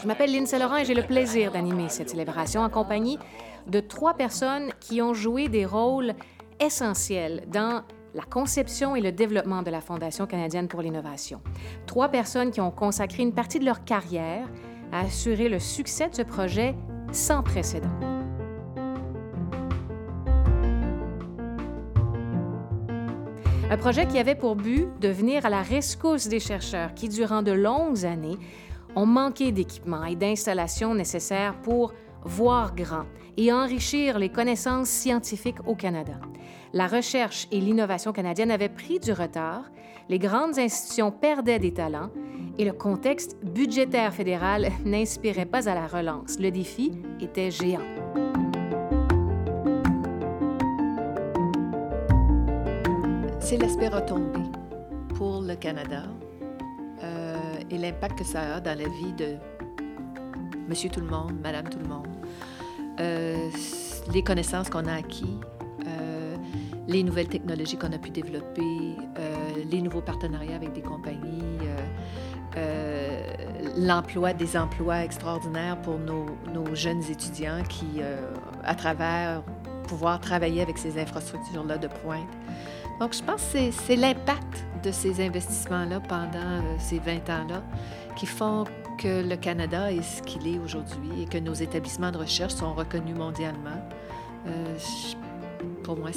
Je m'appelle Lindsay Laurent et j'ai le plaisir d'animer cette célébration en compagnie de trois personnes qui ont joué des rôles essentiels dans la conception et le développement de la Fondation canadienne pour l'innovation. Trois personnes qui ont consacré une partie de leur carrière à assurer le succès de ce projet sans précédent. Un projet qui avait pour but de venir à la rescousse des chercheurs qui, durant de longues années, ont manqué d'équipements et d'installations nécessaires pour voir grand et enrichir les connaissances scientifiques au Canada. La recherche et l'innovation canadienne avaient pris du retard, les grandes institutions perdaient des talents et le contexte budgétaire fédéral n'inspirait pas à la relance. Le défi était géant. C'est l'aspect retombé pour le Canada euh, et l'impact que ça a dans la vie de Monsieur tout le monde, Madame tout le monde, euh, les connaissances qu'on a acquis, euh, les nouvelles technologies qu'on a pu développer, les nouveaux partenariats avec des compagnies, l'emploi des emplois extraordinaires pour nos, nos jeunes étudiants qui, à travers pouvoir travailler avec ces infrastructures-là de pointe, donc, je pense que c'est l'impact de ces investissements-là pendant euh, ces 20 ans-là qui font que le Canada est ce qu'il est aujourd'hui et que nos établissements de recherche sont reconnus mondialement. Euh, pour moi,